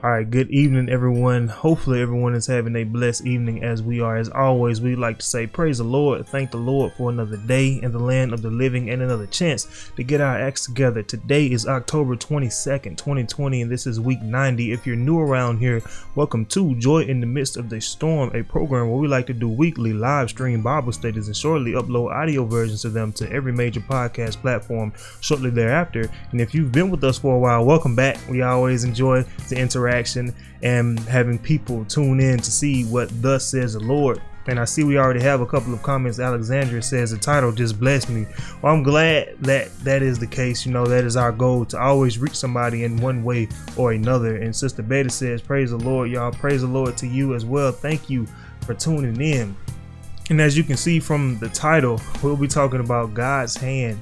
All right, good evening, everyone. Hopefully, everyone is having a blessed evening as we are. As always, we like to say, Praise the Lord. Thank the Lord for another day in the land of the living and another chance to get our acts together. Today is October 22nd, 2020, and this is week 90. If you're new around here, welcome to Joy in the Midst of the Storm, a program where we like to do weekly live stream Bible studies and shortly upload audio versions of them to every major podcast platform shortly thereafter. And if you've been with us for a while, welcome back. We always enjoy the interaction interaction and having people tune in to see what thus says the Lord. And I see we already have a couple of comments. Alexandria says the title just blessed me. Well, I'm glad that that is the case. You know, that is our goal to always reach somebody in one way or another. And Sister Beta says, Praise the Lord, y'all. Praise the Lord to you as well. Thank you for tuning in. And as you can see from the title, we'll be talking about God's hand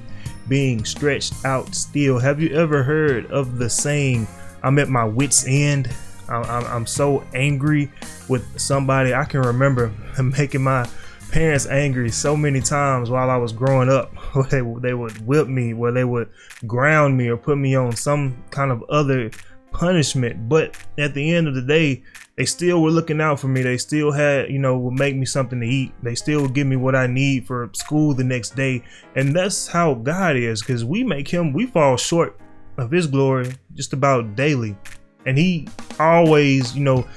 being stretched out still. Have you ever heard of the saying, I'm at my wits end. I'm, I'm, so angry with somebody. I can remember making my parents angry so many times while I was growing up. they, they would whip me, where they would ground me or put me on some kind of other punishment. But at the end of the day, they still were looking out for me. They still had, you know, would make me something to eat. They still would give me what I need for school the next day. And that's how God is, because we make him, we fall short of his glory just about daily. And he always, you know,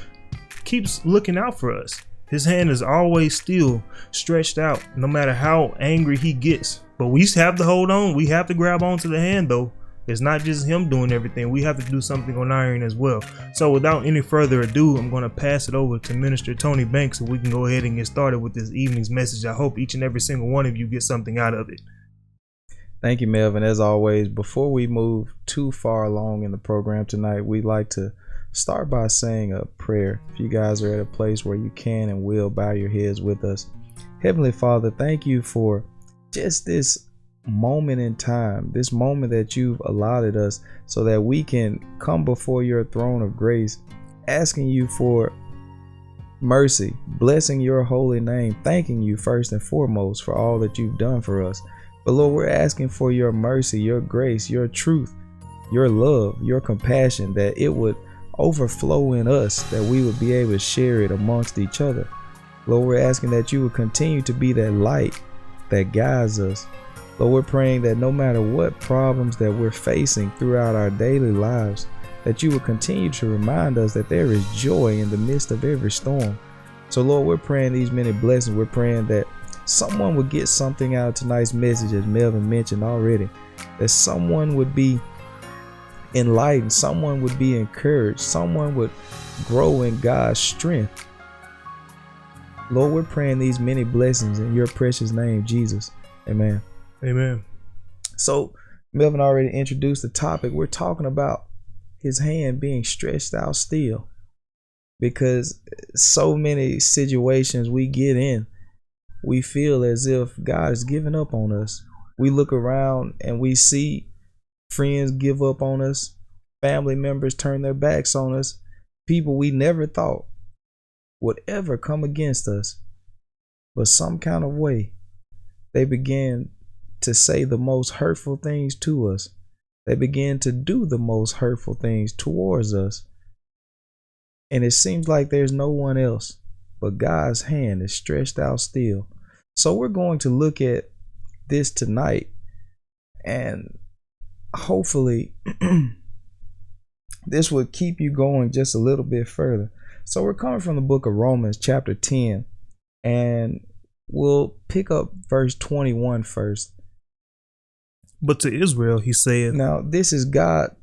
keeps looking out for us. His hand is always still stretched out, no matter how angry he gets. But we have to hold on. We have to grab onto the hand, though. It's not just him doing everything. We have to do something on iron as well. So, without any further ado, I'm going to pass it over to Minister Tony Banks so we can go ahead and get started with this evening's message. I hope each and every single one of you get something out of it. Thank you, Melvin. As always, before we move too far along in the program tonight, we'd like to start by saying a prayer. If you guys are at a place where you can and will bow your heads with us. Heavenly Father, thank you for just this moment in time, this moment that you've allotted us so that we can come before your throne of grace, asking you for mercy, blessing your holy name, thanking you first and foremost for all that you've done for us. But Lord, we're asking for your mercy, your grace, your truth, your love, your compassion, that it would overflow in us, that we would be able to share it amongst each other. Lord, we're asking that you would continue to be that light that guides us. Lord, we're praying that no matter what problems that we're facing throughout our daily lives, that you will continue to remind us that there is joy in the midst of every storm. So, Lord, we're praying these many blessings. We're praying that someone would get something out of tonight's message, as Melvin mentioned already. That someone would be enlightened, someone would be encouraged, someone would grow in God's strength. Lord, we're praying these many blessings in your precious name, Jesus. Amen. Amen. So, Melvin already introduced the topic. We're talking about his hand being stretched out still because so many situations we get in we feel as if God is giving up on us. We look around and we see friends give up on us, family members turn their backs on us, people we never thought would ever come against us. But some kind of way, they began to say the most hurtful things to us. They began to do the most hurtful things towards us. And it seems like there's no one else but God's hand is stretched out still. So we're going to look at this tonight and hopefully this will keep you going just a little bit further. So we're coming from the book of Romans chapter 10 and we'll pick up verse 21 first. But to Israel he said, Now this is God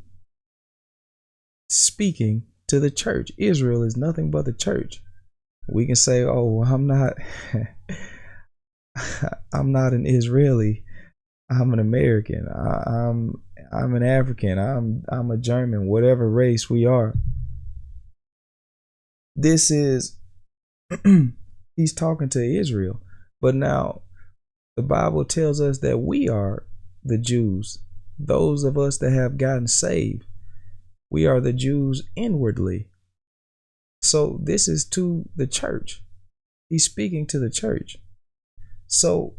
speaking to the church. Israel is nothing but the church we can say, "Oh, I'm not, I'm not an Israeli. I'm an American. I, I'm I'm an African. I'm I'm a German. Whatever race we are." This is he's talking to Israel, but now the Bible tells us that we are the Jews, those of us that have gotten saved. We are the Jews inwardly. So this is to the church. He's speaking to the church. So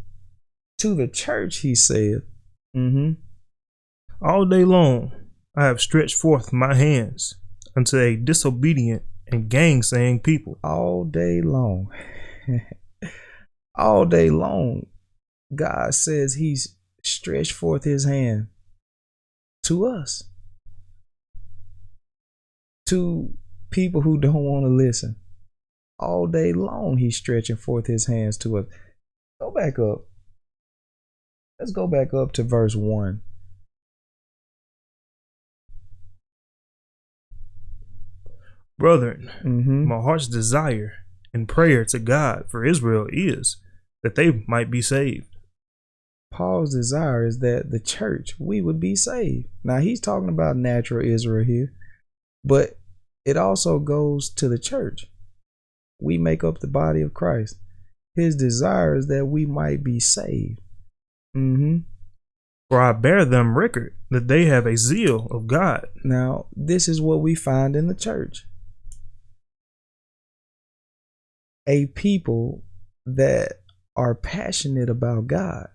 to the church, he said, mm-hmm, All day long I have stretched forth my hands unto a disobedient and gainsaying people. All day long. All day long, God says He's stretched forth His hand to us, to people who don't want to listen. All day long, He's stretching forth His hands to us. Go back up. Let's go back up to verse 1. Brethren, Mm-hmm. my heart's desire and prayer to God for Israel is that they might be saved. Paul's desire is that the church, we would be saved. Now, he's talking about natural Israel here, but it also goes to the church. We make up the body of Christ. His desire is that we might be saved. Mm-hmm. For I bear them record that they have a zeal of God. Now, this is what we find in the church a people that are passionate about God.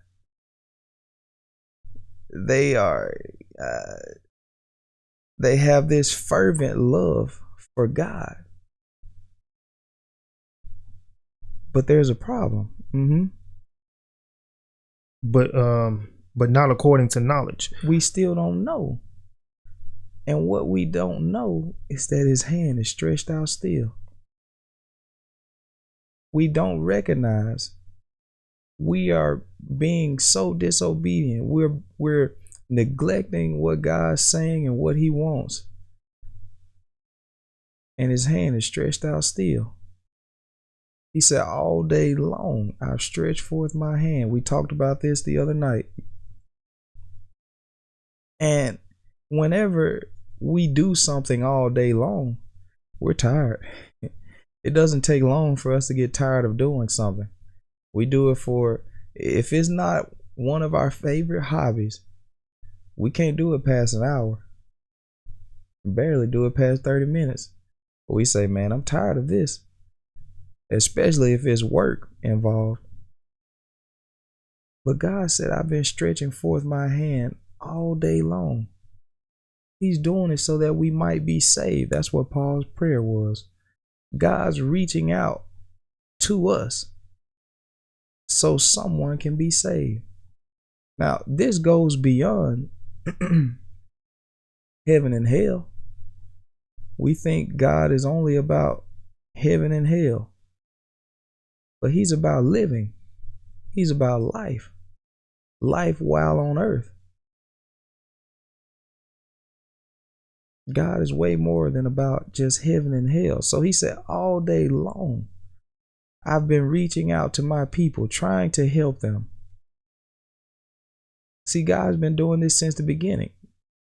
They are, uh, they have this fervent love for God. But there's a problem. Mm-hmm. but um but not according to knowledge we still don't know. And what we don't know is that his hand is stretched out still. We don't recognize we are being so disobedient. We're we're neglecting what God's saying and what he wants. And his hand is stretched out still. He said, All day long I've stretched forth my hand. We talked about this the other night. And whenever we do something all day long, we're tired. It doesn't take long for us to get tired of doing something. We do it for, if it's not one of our favorite hobbies, we can't do it past an hour. Barely do it past 30 minutes. We say, man, I'm tired of this, especially if it's work involved. But God said, I've been stretching forth my hand all day long. He's doing it so that we might be saved. That's what Paul's prayer was. God's reaching out to us so someone can be saved. Now, this goes beyond heaven and hell. We think God is only about heaven and hell, but He's about living, He's about life, life while on earth. God is way more than about just heaven and hell. So he said, all day long, I've been reaching out to my people, trying to help them. See, God's been doing this since the beginning.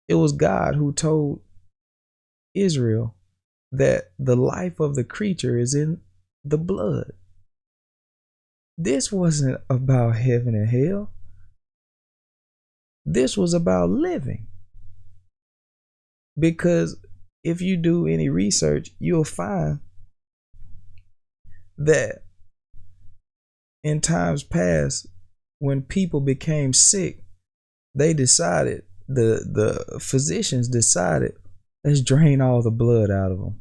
It was God who told Israel that the life of the creature is in the blood. This wasn't about heaven and hell. This was about living. Because if you do any research, you'll find that in times past, when people became sick, they decided the the physicians decided let's drain all the blood out of them,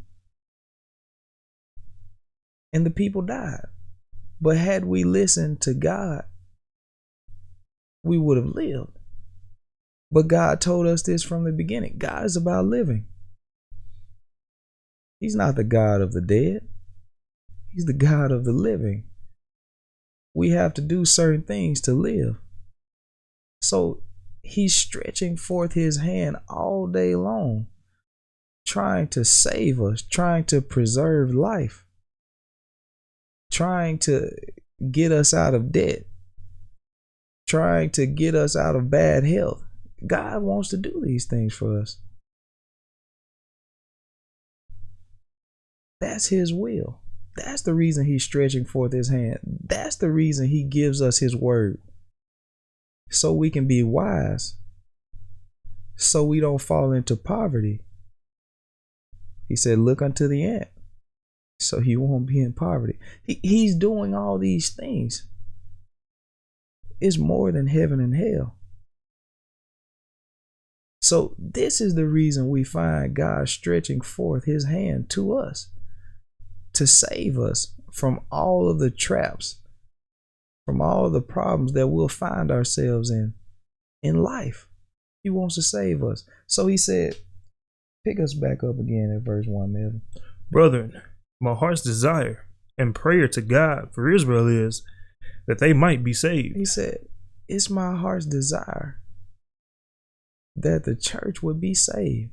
and the people died. But had we listened to God, we would have lived. But God told us this from the beginning. God is about living. He's not the God of the dead. He's the God of the living. We have to do certain things to live. So he's stretching forth his hand all day long, trying to save us, trying to preserve life, trying to get us out of debt, trying to get us out of bad health. God wants to do these things for us. That's his will. That's the reason he's stretching forth his hand. That's the reason he gives us his word. So we can be wise. So we don't fall into poverty. He said, Look unto the ant. So he won't be in poverty. He, he's doing all these things. It's more than heaven and hell. So, this is the reason we find God stretching forth his hand to us to save us from all of the traps, from all of the problems that we'll find ourselves in in life. He wants to save us. So, he said, pick us back up again at verse 1, Melvin. Brethren, my heart's desire and prayer to God for Israel is that they might be saved. He said, It's my heart's desire that the church would be saved.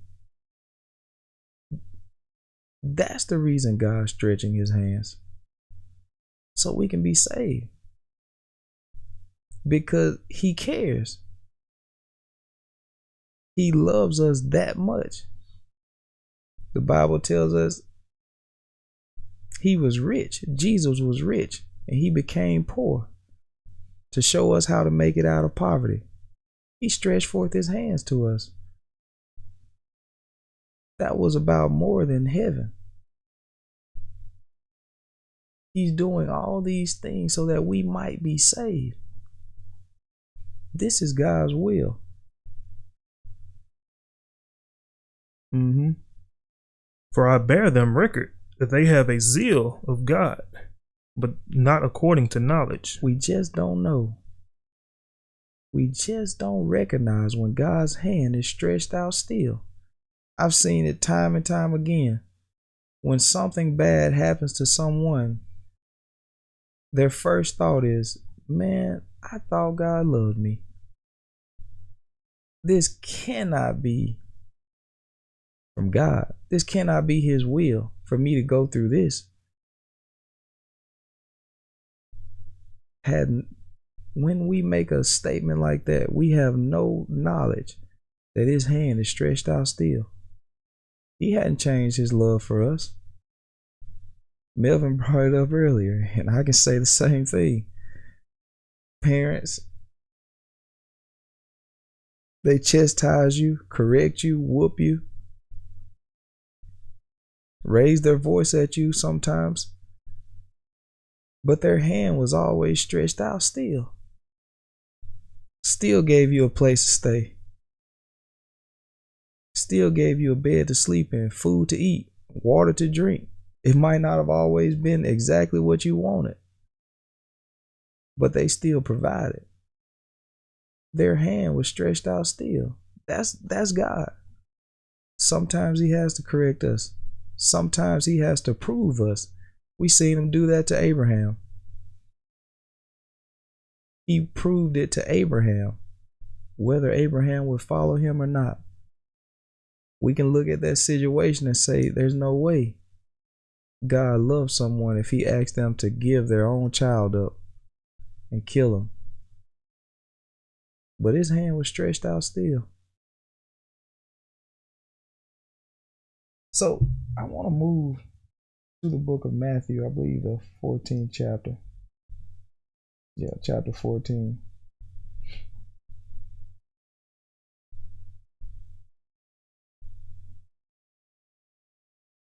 That's the reason God's stretching his hands. So we can be saved. Because he cares. He loves us that much. The Bible tells us he was rich. Jesus was rich and he became poor to show us how to make it out of poverty. He stretched forth his hands to us. That was about more than heaven. He's doing all these things so that we might be saved. This is God's will. Mm-hmm. For I bear them record that they have a zeal of God, but not according to knowledge. We just don't know. We just don't recognize when God's hand is stretched out still. I've seen it time and time again. When something bad happens to someone, their first thought is, Man, I thought God loved me. This cannot be from God. This cannot be His will for me to go through this. Had when we make a statement like that, we have no knowledge that his hand is stretched out still. He hadn't changed his love for us. Melvin brought it up earlier, and I can say the same thing. Parents, they chastise you, correct you, whoop you, raise their voice at you sometimes, but their hand was always stretched out still. Still gave you a place to stay. Still gave you a bed to sleep in, food to eat, water to drink. It might not have always been exactly what you wanted, but they still provided. Their hand was stretched out still. That's that's God. Sometimes he has to correct us. Sometimes he has to prove us. We seen him do that to Abraham. He proved it to Abraham, whether Abraham would follow him or not. We can look at that situation and say, there's no way God loves someone if he asks them to give their own child up and kill him. But his hand was stretched out still. So I want to move to the book of Matthew, I believe the 14th chapter. Yeah, chapter 14.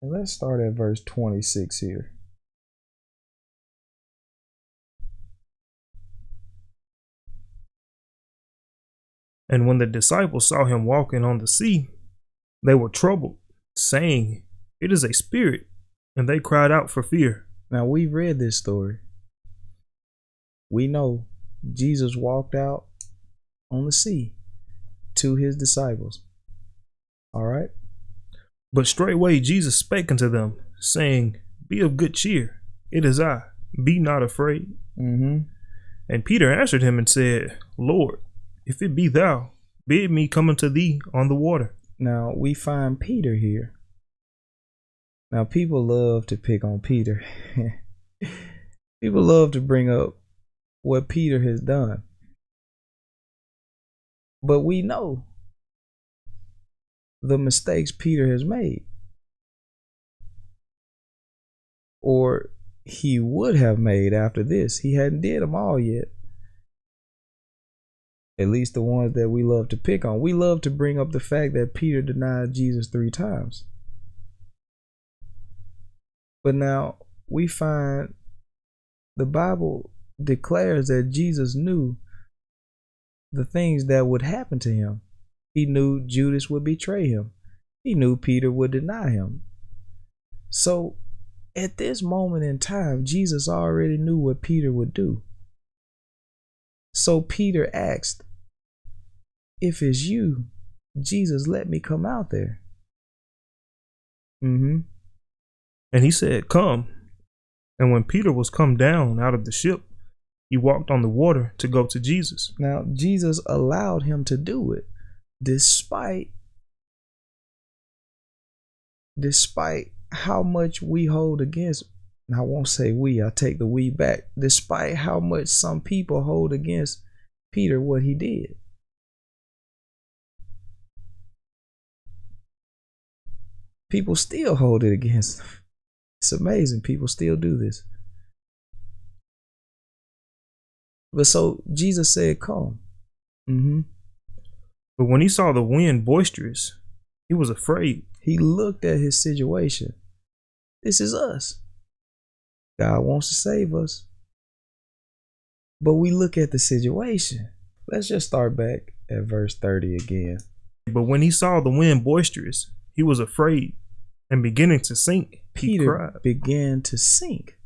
And let's start at verse 26 here. And when the disciples saw him walking on the sea, they were troubled, saying, It is a spirit. And they cried out for fear. Now we've read this story. We know Jesus walked out on the sea to his disciples. All right. But straightway Jesus spake unto them, saying, Be of good cheer, it is I, be not afraid. Mm-hmm. And Peter answered him and said, Lord, if it be thou, bid me come unto thee on the water. Now we find Peter here. Now people love to pick on Peter. people love to bring up what Peter has done. But we know the mistakes Peter has made. Or he would have made after this. He hadn't did them all yet. At least the ones that we love to pick on. We love to bring up the fact that Peter denied Jesus three times. But now we find the Bible declares that Jesus knew the things that would happen to him. He knew Judas would betray him. He knew Peter would deny him. So at this moment in time, Jesus already knew what Peter would do. So Peter asked, If it's you, Jesus, let me come out there. Mm-hmm. And he said, Come. And when Peter was come down out of the ship, he walked on the water to go to Jesus. Now, Jesus allowed him to do it despite despite how much we hold against and I won't say we, I take the we back. Despite how much some people hold against Peter what he did. People still hold it against him. It's amazing. People still do this. But so Jesus said, Come. Mm-hmm. But when he saw the wind boisterous, he was afraid. He looked at his situation. This is us. God wants to save us. But we look at the situation. Let's just start back at verse 30 again. But when he saw the wind boisterous, he was afraid and beginning to sink. Peter began to sink.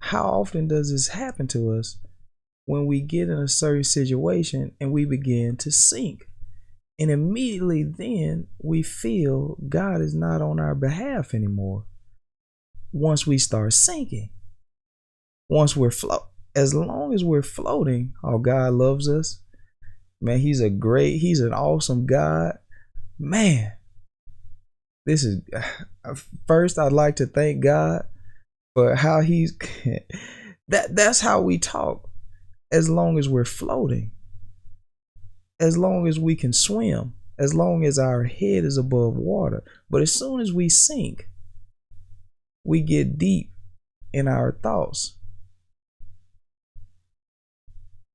How often does this happen to us when we get in a certain situation and we begin to sink? And immediately then we feel God is not on our behalf anymore. Once we start sinking, once we're float, as long as we're floating, oh, God loves us. Man, He's a great, He's an awesome God. Man, this is first I'd like to thank God for how He's that. That's how we talk. As long as we're floating, as long as we can swim, as long as our head is above water. But as soon as we sink, we get deep in our thoughts.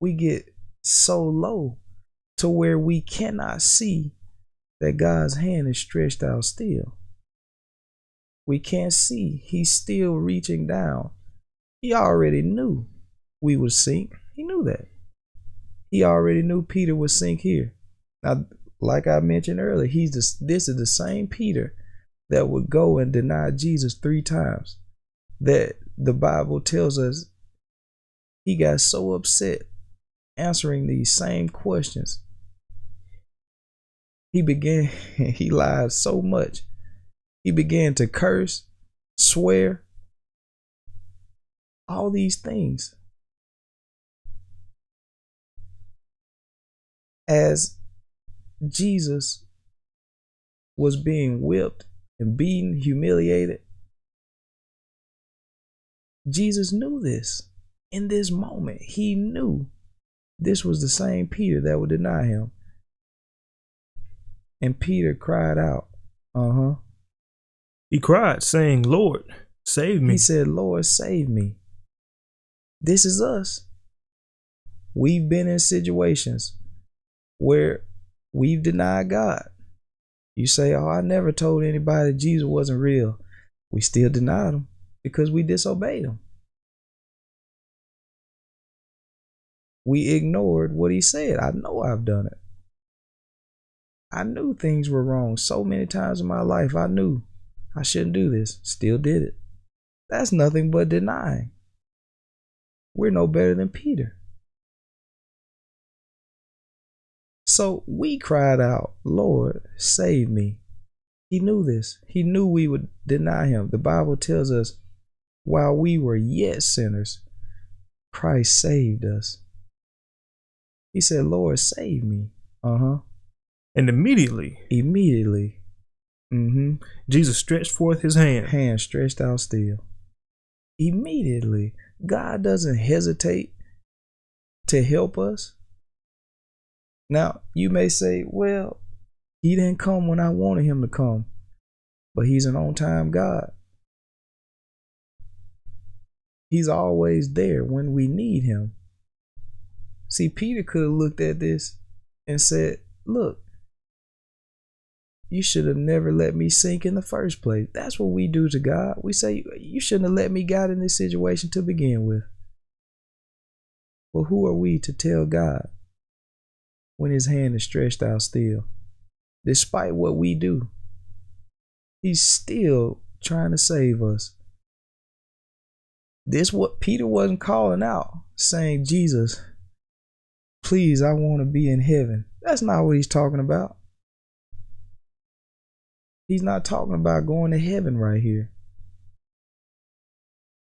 We get so low to where we cannot see that God's hand is stretched out still. We can't see. He's still reaching down. He already knew we would sink. He knew that he already knew Peter would sink here. Now, like I mentioned earlier, he's this, this is the same Peter that would go and deny Jesus three times. That the Bible tells us he got so upset answering these same questions. He began, he lied so much. He began to curse, swear, all these things. as Jesus was being whipped and beaten, humiliated, Jesus knew this. In this moment, he knew this was the same Peter that would deny him. And Peter cried out, Uh huh. He cried, saying, Lord, save me. He said, Lord, save me. This is us. We've been in situations where we've denied God. You say, Oh, I never told anybody Jesus wasn't real. We still denied him because we disobeyed him. We ignored what he said. I know I've done it. I knew things were wrong so many times in my life. I knew I shouldn't do this. Still did it. That's nothing but denying. We're no better than Peter. So we cried out, Lord, save me. He knew this. He knew we would deny him. The Bible tells us, while we were yet sinners, Christ saved us. He said, Lord, save me. Uh huh. And immediately, immediately, mm-hmm. Jesus stretched forth his hand. Hand stretched out still. Immediately. God doesn't hesitate to help us. Now, you may say, well, he didn't come when I wanted him to come, but he's an on time God. He's always there when we need him. See, Peter could have looked at this and said, Look, you should have never let me sink in the first place. That's what we do to God. We say, You shouldn't have let me get in this situation to begin with. Well, who are we to tell God when his hand is stretched out still. Despite what we do, he's still trying to save us. This what Peter wasn't calling out, saying, Jesus, please, I want to be in heaven. That's not what he's talking about. He's not talking about going to heaven right here.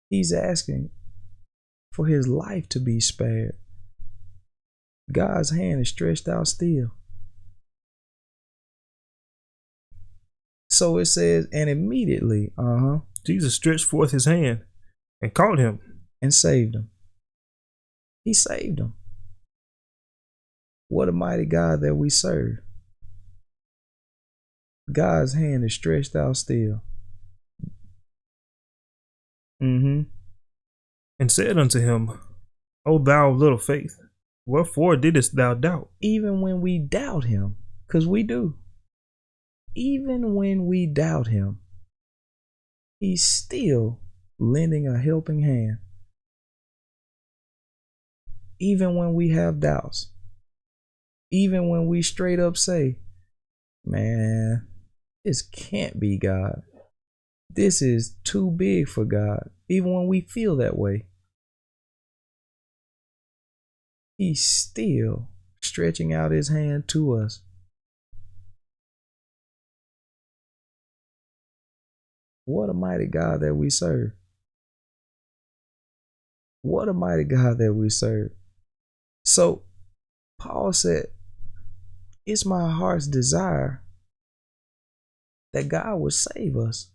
He's asking for his life to be spared. God's hand is stretched out still. So it says, and immediately, uh huh, Jesus stretched forth his hand and caught him. and saved him. He saved him. What a mighty God that we serve. God's hand is stretched out still. Mm-hmm. and said unto him, O thou of little faith, wherefore didst thou doubt? Even when we doubt him, because we do. Even when we doubt him, he's still lending a helping hand. Even when we have doubts. Even when we straight up say, man, this can't be God. This is too big for God. Even when we feel that way, He's still stretching out His hand to us. What a mighty God that we serve. What a mighty God that we serve. So, Paul said, It's my heart's desire that God would save us.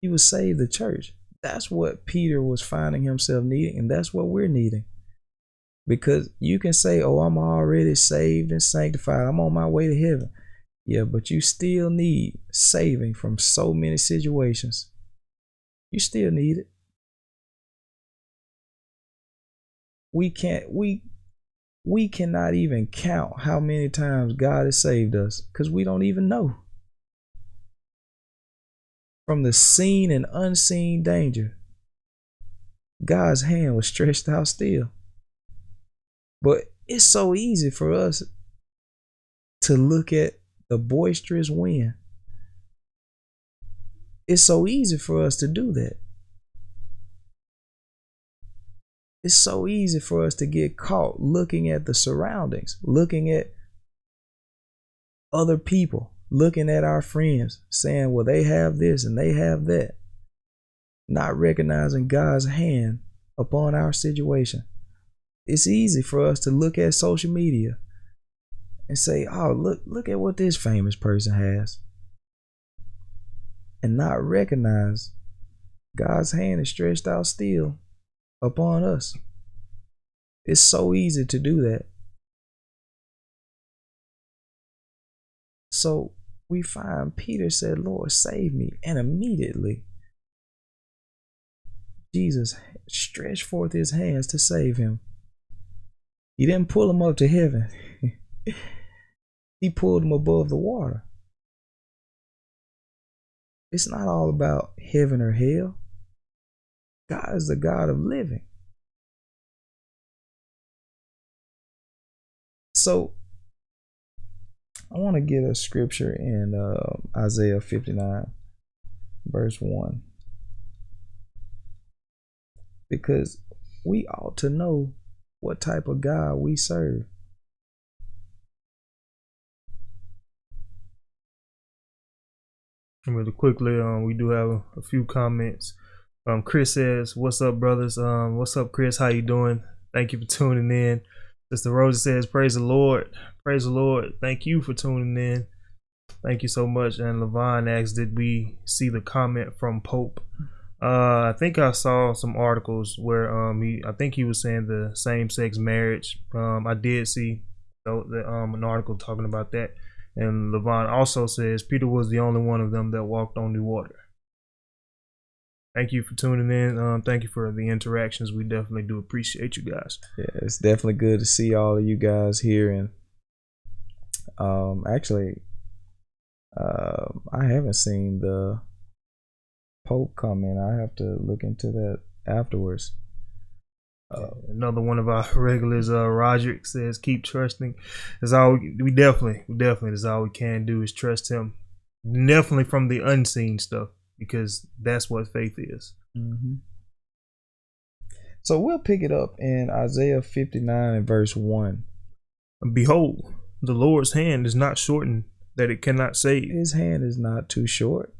He would save the church. That's what Peter was finding himself needing, and that's what we're needing. Because you can say, Oh, I'm already saved and sanctified, I'm on my way to heaven. Yeah, but you still need saving from so many situations. You still need it. We can't we we cannot even count how many times God has saved us because we don't even know. From the seen and unseen danger, God's hand was stretched out still. But it's so easy for us to look at the boisterous wind. It's so easy for us to do that. It's so easy for us to get caught looking at the surroundings, looking at other people, looking at our friends, saying, well, they have this and they have that, not recognizing God's hand upon our situation. It's easy for us to look at social media and say, oh, look, look at what this famous person has. And not recognize God's hand is stretched out still upon us. It's so easy to do that. So we find Peter said, Lord, save me. And immediately, Jesus stretched forth his hands to save him. He didn't pull him up to heaven, he pulled him above the water. It's not all about heaven or hell. God is the God of living. So I want to get a scripture in uh, Isaiah 59, verse 1. Because we ought to know what type of God we serve. And really quickly, um, we do have a, few comments. Um, Chris says, "What's up, brothers? Um, what's up, Chris? How you doing? Thank you for tuning in." Sister Rosa says, "Praise the Lord, praise the Lord. Thank you for tuning in. Thank you so much." And Levon asks, "Did we see the comment from Pope?" Uh, I think I saw some articles where um he, I think he was saying the same-sex marriage. Um, I did see the, the um an article talking about that. And Levon also says Peter was the only one of them that walked on the water. Thank you for tuning in. Um, thank you for the interactions. We definitely do appreciate you guys. Yeah, it's definitely good to see all of you guys here. And um, actually, uh, I haven't seen the Pope come in. I have to look into that afterwards. Uh, another one of our regulars, uh, Roderick says, "Keep trusting." That's all we, we definitely, we definitely. That's all we can do is trust Him. Definitely from the unseen stuff, because that's what faith is. Mm-hmm. So we'll pick it up in Isaiah 59 and verse 1. Behold, the Lord's hand is not shortened that it cannot save. His hand is not too short.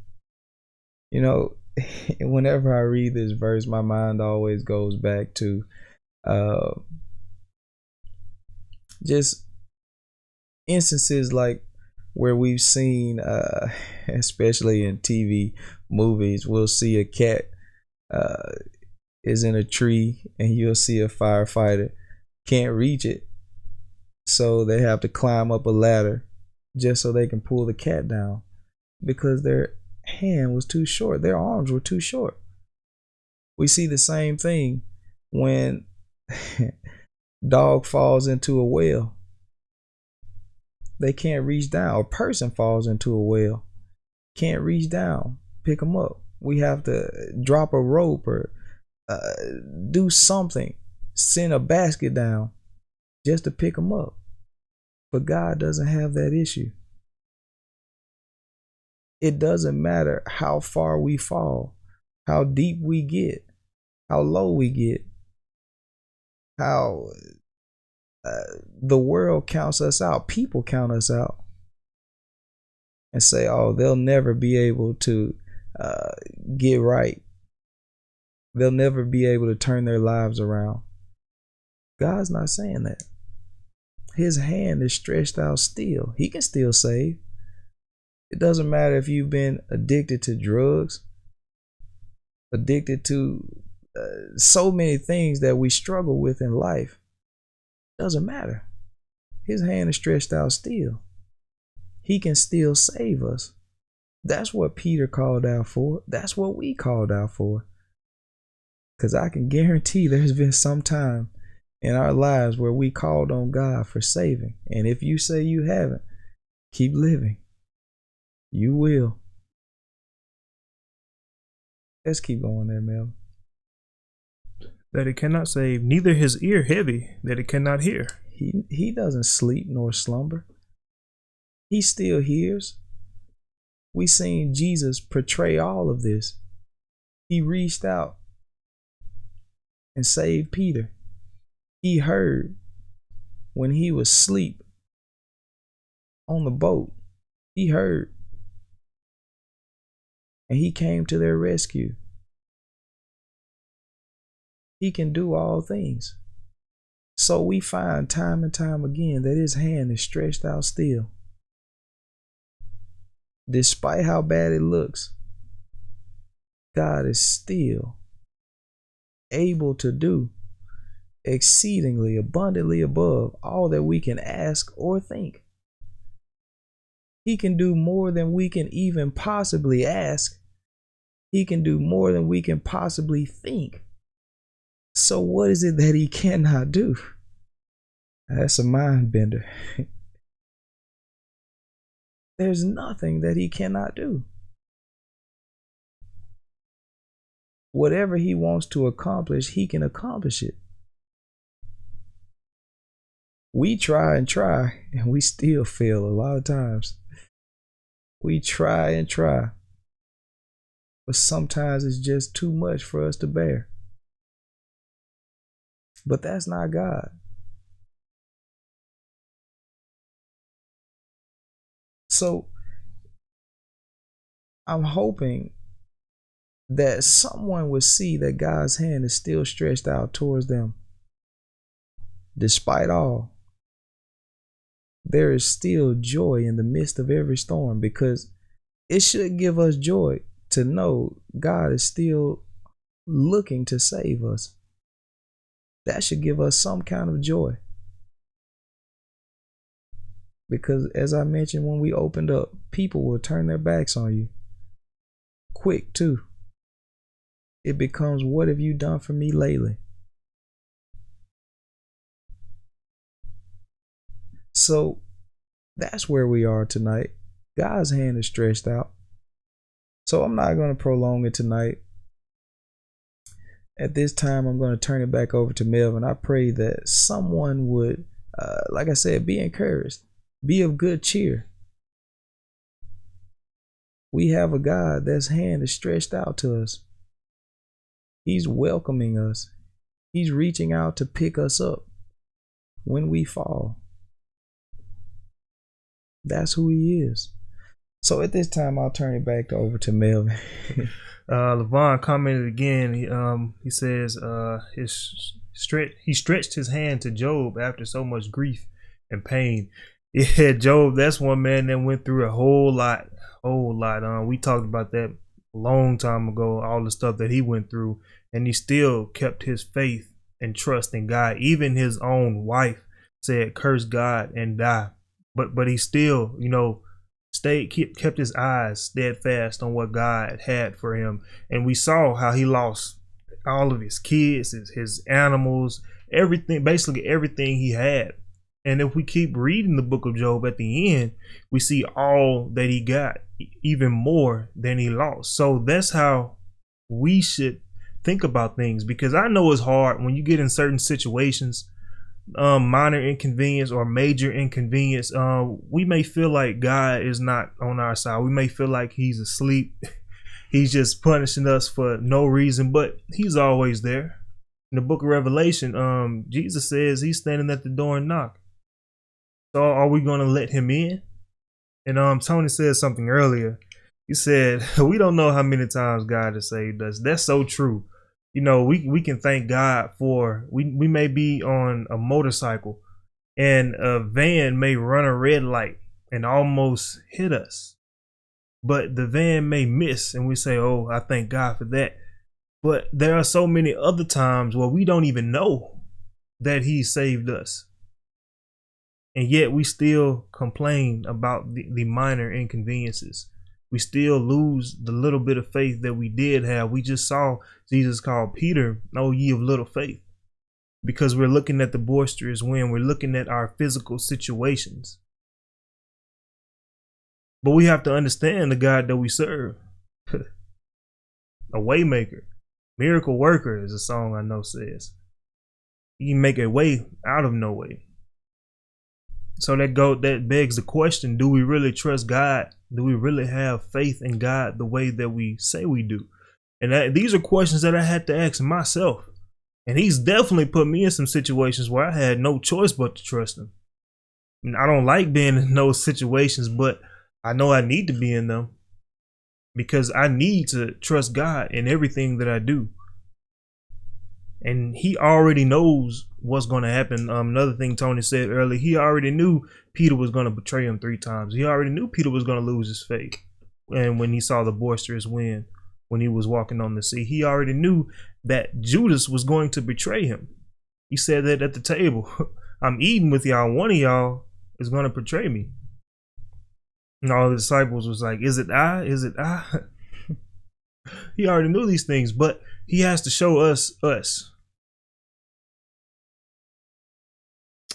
You know, whenever I read this verse, my mind always goes back to uh, just instances like where we've seen, uh, especially in TV movies, we'll see a cat uh, is in a tree and you'll see a firefighter can't reach it. So they have to climb up a ladder just so they can pull the cat down because their hand was too short, their arms were too short. We see the same thing when dog falls into a well. They can't reach down. A person falls into a well, can't reach down, pick them up. We have to drop a rope or uh, do something, send a basket down just to pick them up. But God doesn't have that issue. It doesn't matter how far we fall, how deep we get, how low we get, how uh, the world counts us out, people count us out, and say, oh, they'll never be able to uh, get right. They'll never be able to turn their lives around. God's not saying that. His hand is stretched out still. He can still save. It doesn't matter if you've been addicted to drugs, addicted to uh, so many things that we struggle with in life. It doesn't matter. His hand is stretched out still. He can still save us. That's what Peter called out for. That's what we called out for. Because I can guarantee there's been some time in our lives where we called on God for saving. And if you say you haven't, keep living. You will. Let's keep going there, Mel. That it cannot save, neither his ear heavy, that it cannot hear. He he doesn't sleep nor slumber. He still hears. We seen Jesus portray all of this. He reached out and saved Peter. He heard when he was asleep on the boat. He heard. And he came to their rescue. He can do all things. So we find time and time again that his hand is stretched out still. Despite how bad it looks, God is still able to do exceedingly abundantly above all that we can ask or think. He can do more than we can even possibly ask. He can do more than we can possibly think. So, what is it that he cannot do? That's a mind bender. There's nothing that he cannot do. Whatever he wants to accomplish, he can accomplish it. We try and try, and we still fail a lot of times. We try and try, but sometimes it's just too much for us to bear. But that's not God. So I'm hoping that someone will see that God's hand is still stretched out towards them. Despite all, there is still joy in the midst of every storm because it should give us joy to know God is still looking to save us. That should give us some kind of joy. Because as I mentioned when we opened up, people will turn their backs on you. Quick, too it becomes what have you done for me lately? So that's where we are tonight. God's hand is stretched out. So I'm not going to prolong it tonight. At this time, I'm going to turn it back over to Melvin. I pray that someone would, uh, like I said, be encouraged, be of good cheer. We have a God that's hand is stretched out to us. He's welcoming us. He's reaching out to pick us up when we fall. That's who he is. So at this time, I'll turn it back over to Melvin. uh, Levon commented again. He, um, he says uh, his stretch he stretched his hand to Job after so much grief and pain. Yeah, Job, that's one man that went through a whole lot, whole lot. Um, we talked about that a long time ago. All the stuff that he went through, and he still kept his faith and trust in God. Even his own wife said, "Curse God and die." But but he still, you know, stayed kept, kept his eyes steadfast on what God had for him. And we saw how he lost all of his kids, his, his animals, everything, basically everything he had. And if we keep reading the book of Job at the end, we see all that he got, even more than he lost. So that's how we should think about things because I know it's hard when you get in certain situations um, minor inconvenience or major inconvenience, uh, we may feel like God is not on our side. We may feel like He's asleep. he's just punishing us for no reason, but He's always there. In the book of Revelation, um, Jesus says He's standing at the door and knock. So are we going to let Him in? And um, Tony said something earlier. He said, "We don't know how many times God has saved us." That's so true you know, we we can thank God for we we may be on a motorcycle and a van may run a red light and almost hit us. But the van may miss and we say, "Oh, I thank God for that." But there are so many other times where we don't even know that he saved us. And yet we still complain about the, the minor inconveniences we still lose the little bit of faith that we did have. We just saw Jesus call Peter, "Oh, ye of little faith," because we're looking at the boisterous wind. We're looking at our physical situations. But we have to understand the God that we serve. a waymaker, miracle worker is a song I know says. He can make a way out of no way. So that go that begs the question: Do we really trust God do we really have faith in God the way that we say we do? And that, these are questions that I had to ask myself. And he's definitely put me in some situations where I had no choice but to trust him. I, don't like being in those situations, but I know I need to be in them because I need to trust God in everything that I do. And he already knows what's going to happen. Um, another thing Tony said earlier, he already knew Peter was going to betray him three times. He already knew Peter was going to lose his faith. And when he saw the boisterous wind, when he was walking on the sea, he already knew that Judas was going to betray him. He said that at the table. I'm eating with y'all. One of y'all is going to betray me. And all the disciples was like, Is it I? Is it I? he already knew these things, but he has to show us us.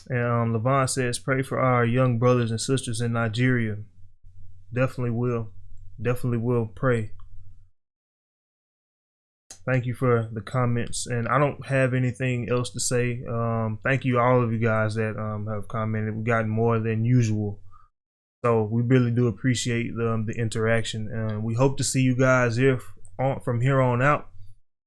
And um, Levon says, pray for our young brothers and sisters in Nigeria. Definitely will. Definitely will pray. Thank you for the comments. And I don't have anything else to say. Um, thank you, all of you guys that um, have commented. We've gotten more than usual. So we really do appreciate the, um, the interaction. And we hope to see you guys here on, from here on out.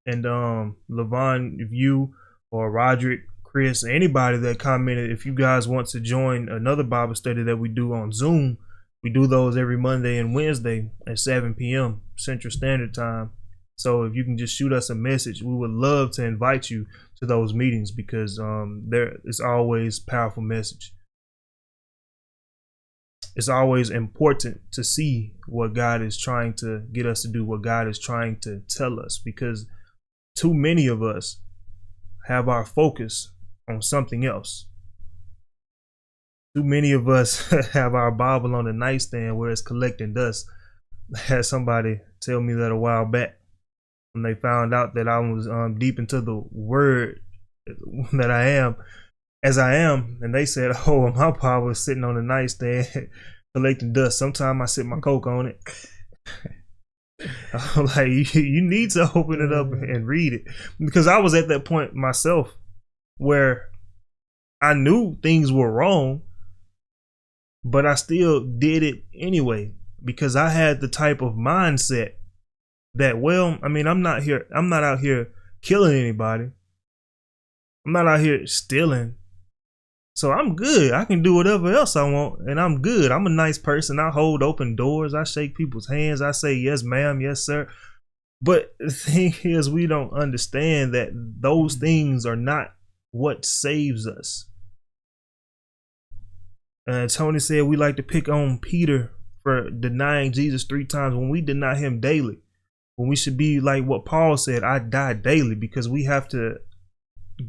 And um, Levon, if you or Roderick Chris, anybody that commented, if you guys want to join another Bible study that we do on Zoom, we do those every Monday and Wednesday at 7 p.m. Central Standard Time. So if you can just shoot us a message, we would love to invite you to those meetings because um, there is always powerful message. It's always important to see what God is trying to get us to do, what God is trying to tell us, because too many of us have our focus on something else. Too many of us have our Bible on the nightstand where it's collecting dust. I had somebody tell me that a while back when they found out that I was um, deep into the word that I am, as I am, and they said, "Oh, my Bible is sitting on the nightstand collecting dust. Sometimes I sit my coke on it." like you, you need to open it up and read it because I was at that point myself where I knew things were wrong, but I still did it anyway because I had the type of mindset that well, I mean, I'm not here I'm not out here killing anybody. I'm not out here stealing. So I'm good. I can do whatever else I want, and I'm good. I'm a nice person. I hold open doors. I shake people's hands. I say yes, ma'am, yes, sir. But the thing is, we don't understand that those things are not what saves us. Uh, Tony said we like to pick on Peter for denying Jesus three times when we deny him daily. When we should be like what Paul said, I die daily because we have to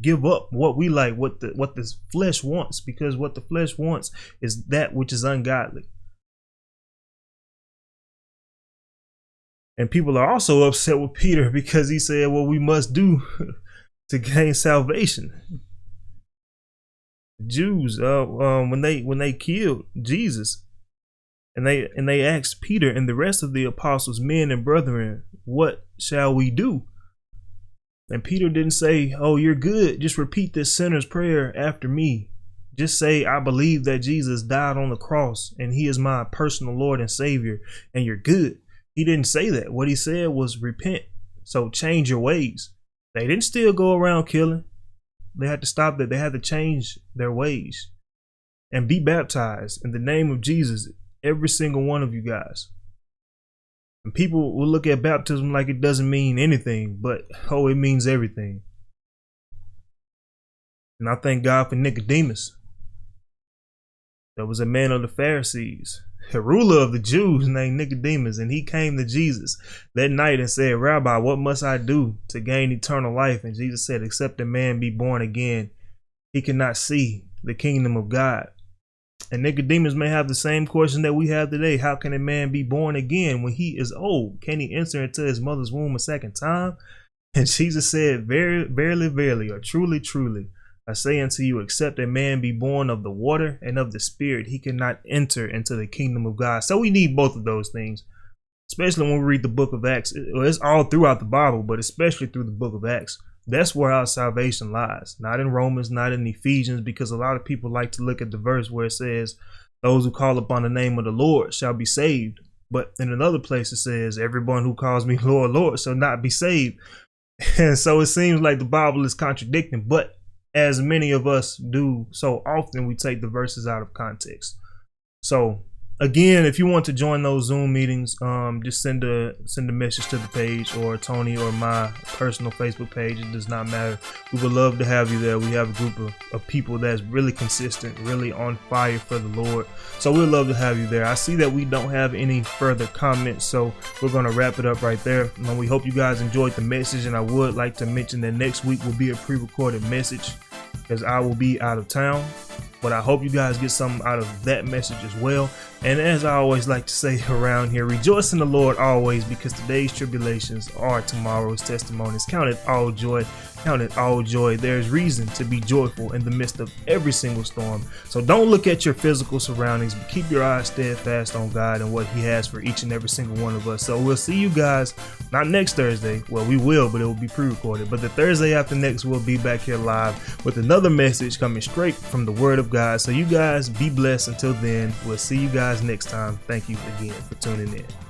give up what we like, what the what the flesh wants, because what the flesh wants is that which is ungodly. And people are also upset with Peter because he said, "Well, we must do to gain salvation." Jews, uh, um, when they when they killed Jesus, and they and they asked Peter and the rest of the apostles, men and brethren, what shall we do? And Peter didn't say, Oh, you're good. Just repeat this sinner's prayer after me. Just say, I believe that Jesus died on the cross and he is my personal Lord and Savior, and you're good. He didn't say that. What he said was repent. So change your ways. They didn't still go around killing. They had to stop that. They had to change their ways and be baptized in the name of Jesus, every single one of you guys. And people will look at baptism like it doesn't mean anything, but oh, it means everything. And I thank God for Nicodemus. There was a man of the Pharisees, a ruler of the Jews named Nicodemus, and he came to Jesus that night and said, Rabbi, what must I do to gain eternal life? And Jesus said, Except a man be born again, he cannot see the kingdom of God. And Nicodemus may have the same question that we have today. How can a man be born again when he is old? Can he enter into his mother's womb a second time? And Jesus said, Very, verily, verily, or truly, truly, I say unto you, except a man be born of the water and of the spirit, he cannot enter into the kingdom of God. So we need both of those things, especially when we read the book of Acts. It's all throughout the Bible, but especially through the book of Acts. That's where our salvation lies, not in Romans, not in Ephesians, because a lot of people like to look at the verse where it says, Those who call upon the name of the Lord shall be saved. But in another place it says, Everyone who calls me Lord, Lord shall not be saved. And so it seems like the Bible is contradicting, but as many of us do so often, we take the verses out of context. So again, if you want to join those Zoom meetings, um, just send a send a message to the page or Tony or my personal Facebook page. It does not matter. We would love to have you there. We have a group of, of people that's really consistent, really on fire for the Lord. So we'd love to have you there. I see that we don't have any further comments, so we're gonna wrap it up right there. And we hope you guys enjoyed the message, and I would like to mention that next week will be a pre-recorded message because I will be out of town. But I hope you guys get something out of that message as well. And as I always like to say around here, rejoice in the Lord always because today's tribulations are tomorrow's testimonies. Count it all joy. Count it all joy. There's reason to be joyful in the midst of every single storm. So don't look at your physical surroundings, but keep your eyes steadfast on God and what He has for each and every single one of us. So we'll see you guys not next Thursday. Well, we will, but it will be pre recorded. But the Thursday after next, we'll be back here live with another message coming straight from the Word of God. So you guys be blessed until then. We'll see you guys next time. Thank you again for tuning in.